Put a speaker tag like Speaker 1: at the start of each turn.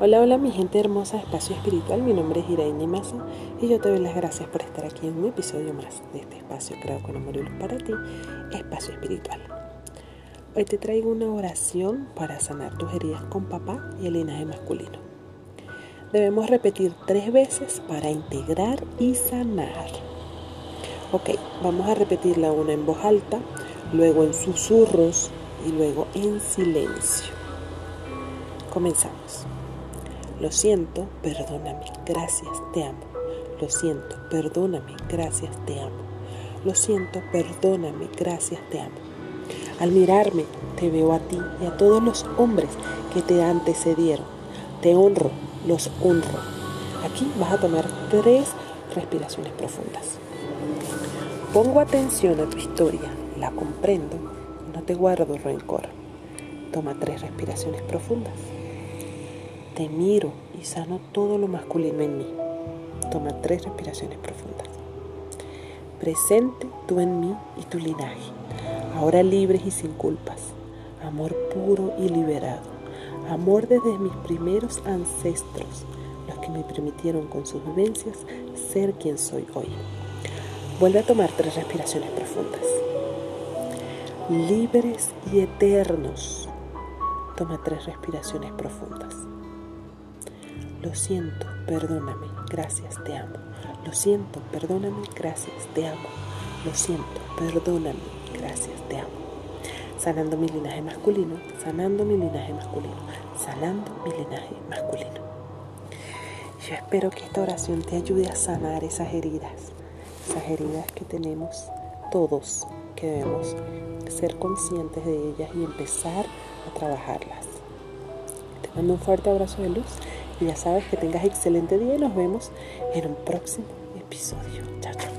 Speaker 1: Hola, hola mi gente hermosa de Espacio Espiritual, mi nombre es Iraíña Maza y yo te doy las gracias por estar aquí en un episodio más de este espacio creado con amor y luz para ti, Espacio Espiritual. Hoy te traigo una oración para sanar tus heridas con papá y el linaje masculino. Debemos repetir tres veces para integrar y sanar. Ok, vamos a repetirla una en voz alta, luego en susurros y luego en silencio. Comenzamos. Lo siento, perdóname, gracias, te amo. Lo siento, perdóname, gracias, te amo. Lo siento, perdóname, gracias, te amo. Al mirarme, te veo a ti y a todos los hombres que te antecedieron. Te honro, los honro. Aquí vas a tomar tres respiraciones profundas. Pongo atención a tu historia, la comprendo no te guardo rencor. Toma tres respiraciones profundas. Te miro y sano todo lo masculino en mí. Toma tres respiraciones profundas. Presente tú en mí y tu linaje, ahora libres y sin culpas. Amor puro y liberado. Amor desde mis primeros ancestros, los que me permitieron con sus vivencias ser quien soy hoy. Vuelve a tomar tres respiraciones profundas. Libres y eternos. Toma tres respiraciones profundas. Lo siento, perdóname, gracias, te amo. Lo siento, perdóname, gracias, te amo. Lo siento, perdóname, gracias, te amo. Sanando mi linaje masculino, sanando mi linaje masculino, sanando mi linaje masculino. Yo espero que esta oración te ayude a sanar esas heridas, esas heridas que tenemos todos, que debemos ser conscientes de ellas y empezar a trabajarlas. Te mando un fuerte abrazo de luz y ya sabes que tengas excelente día y nos vemos en un próximo episodio. Chao, chao.